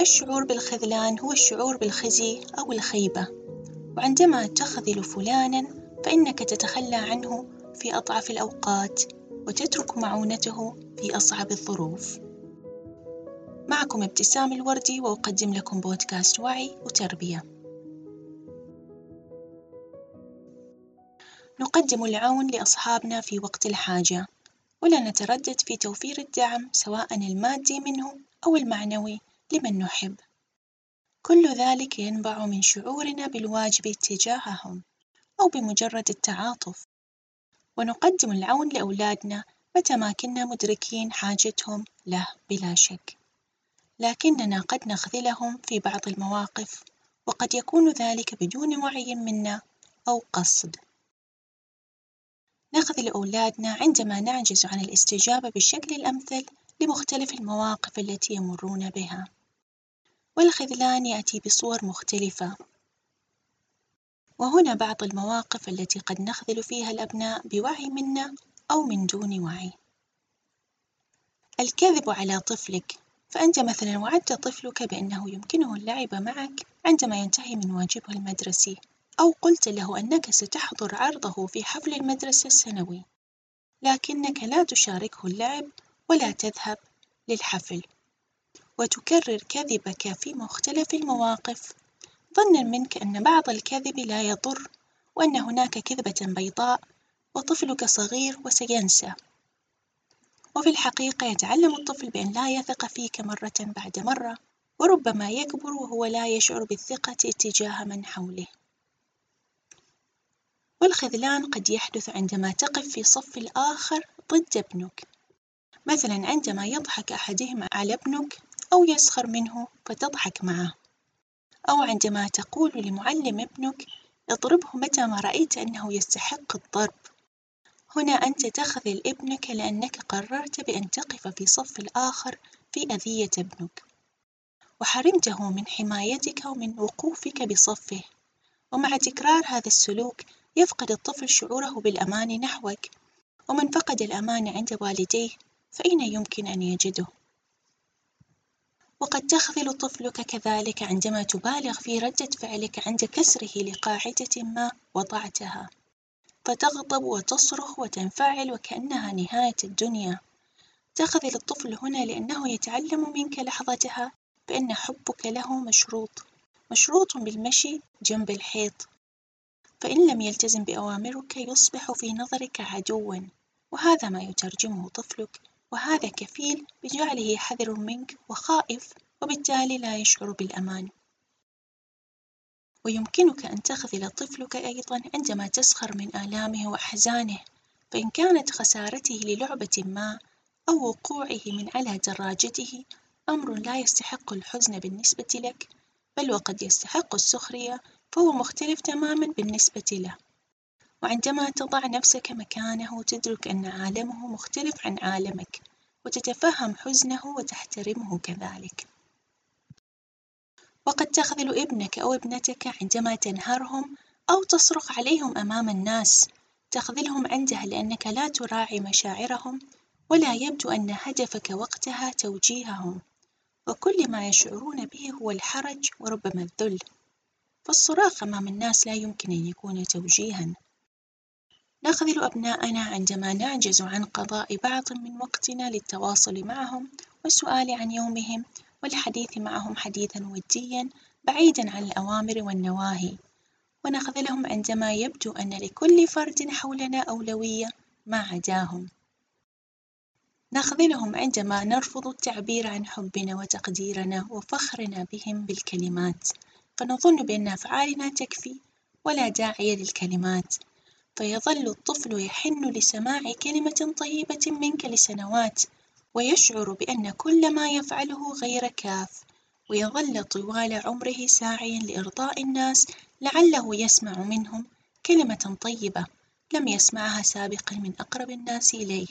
الشعور بالخذلان هو الشعور بالخزي أو الخيبة. وعندما تخذل فلانا فإنك تتخلى عنه في أضعف الأوقات وتترك معونته في أصعب الظروف. معكم ابتسام الوردي وأقدم لكم بودكاست وعي وتربية. نقدم العون لأصحابنا في وقت الحاجة ولا نتردد في توفير الدعم سواء المادي منه أو المعنوي لمن نحب. كل ذلك ينبع من شعورنا بالواجب تجاههم أو بمجرد التعاطف. ونقدم العون لأولادنا متى ما كنا مدركين حاجتهم له بلا شك. لكننا قد نخذلهم في بعض المواقف وقد يكون ذلك بدون وعي منا أو قصد. نخذل أولادنا عندما نعجز عن الاستجابة بالشكل الأمثل لمختلف المواقف التي يمرون بها. والخذلان يأتي بصور مختلفة. وهنا بعض المواقف التي قد نخذل فيها الأبناء بوعي منا أو من دون وعي. الكذب على طفلك فأنت مثلا وعدت طفلك بأنه يمكنه اللعب معك عندما ينتهي من واجبه المدرسي أو قلت له أنك ستحضر عرضه في حفل المدرسة السنوي. لكنك لا تشاركه اللعب ولا تذهب للحفل. وتكرر كذبك في مختلف المواقف. ظنا منك أن بعض الكذب لا يضر وأن هناك كذبة بيضاء وطفلك صغير وسينسى. وفي الحقيقة يتعلم الطفل بأن لا يثق فيك مرة بعد مرة وربما يكبر وهو لا يشعر بالثقة تجاه من حوله. والخذلان قد يحدث عندما تقف في صف الآخر ضد ابنك. مثلا عندما يضحك أحدهم على ابنك أو يسخر منه فتضحك معه. أو عندما تقول لمعلم ابنك اضربه متى ما رأيت أنه يستحق الضرب. هنا أنت تخذل ابنك لأنك قررت بأن تقف في صف الآخر في أذية ابنك. وحرمته من حمايتك ومن وقوفك بصفه. ومع تكرار هذا السلوك يفقد الطفل شعوره بالأمان نحوك. ومن فقد الأمان عند والديه فأين يمكن أن يجده؟ وقد تخذل طفلك كذلك عندما تبالغ في ردة فعلك عند كسره لقاعدة ما وضعتها. فتغضب وتصرخ وتنفعل وكأنها نهاية الدنيا. تخذل الطفل هنا لأنه يتعلم منك لحظتها بأن حبك له مشروط مشروط بالمشي جنب الحيط. فإن لم يلتزم بأوامرك يصبح في نظرك عدوا وهذا ما يترجمه طفلك وهذا كفيل بجعله حذر منك وخائف وبالتالي لا يشعر بالأمان. ويمكنك أن تخذل طفلك أيضا عندما تسخر من آلامه وأحزانه فإن كانت خسارته للعبة ما أو وقوعه من على دراجته أمر لا يستحق الحزن بالنسبة لك بل وقد يستحق السخرية فهو مختلف تماما بالنسبة له. وعندما تضع نفسك مكانه تدرك أن عالمه مختلف عن عالمك وتتفهم حزنه وتحترمه كذلك. وقد تخذل ابنك أو ابنتك عندما تنهرهم أو تصرخ عليهم أمام الناس تخذلهم عنده لأنك لا تراعي مشاعرهم ولا يبدو أن هدفك وقتها توجيههم. وكل ما يشعرون به هو الحرج وربما الذل. فالصراخ أمام الناس لا يمكن أن يكون توجيها. نخذل أبناءنا عندما نعجز عن قضاء بعض من وقتنا للتواصل معهم والسؤال عن يومهم والحديث معهم حديثا وديا بعيدا عن الأوامر والنواهي. ونخذلهم عندما يبدو أن لكل فرد حولنا أولوية ما عداهم. نخذلهم عندما نرفض التعبير عن حبنا وتقديرنا وفخرنا بهم بالكلمات. فنظن بأن أفعالنا تكفي ولا داعي للكلمات. فيظل الطفل يحن لسماع كلمة طيبة منك لسنوات ويشعر بأن كل ما يفعله غير كاف ويظل طوال عمره ساعيا لإرضاء الناس لعله يسمع منهم كلمة طيبة لم يسمعها سابقا من أقرب الناس إليه.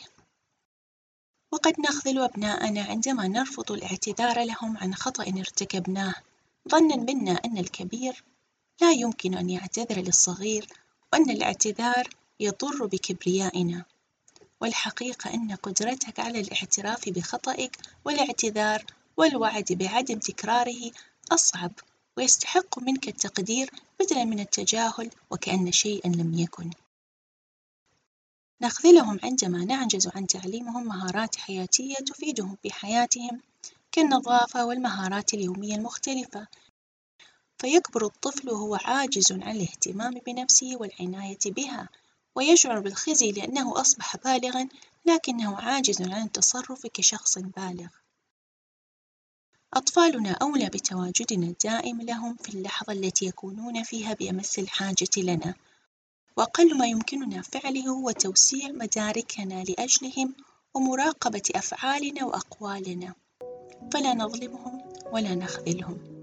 وقد نخذل أبناءنا عندما نرفض الاعتذار لهم عن خطأ ارتكبناه ظنا منا أن الكبير لا يمكن أن يعتذر للصغير وأن الاعتذار يضر بكبريائنا والحقيقة أن قدرتك على الاعتراف بخطئك والاعتذار والوعد بعدم تكراره أصعب ويستحق منك التقدير بدلا من التجاهل وكأن شيئًا لم يكن. نخذلهم عندما نعجز عن تعليمهم مهارات حياتية تفيدهم في حياتهم كالنظافة والمهارات اليومية المختلفة، فيكبر الطفل وهو عاجز عن الاهتمام بنفسه والعناية بها، ويشعر بالخزي لأنه أصبح بالغًا لكنه عاجز عن التصرف كشخص بالغ. أطفالنا أولى بتواجدنا الدائم لهم في اللحظة التي يكونون فيها بأمس الحاجة لنا، وأقل ما يمكننا فعله هو توسيع مداركنا لأجلهم ومراقبة أفعالنا وأقوالنا، فلا نظلمهم ولا نخذلهم.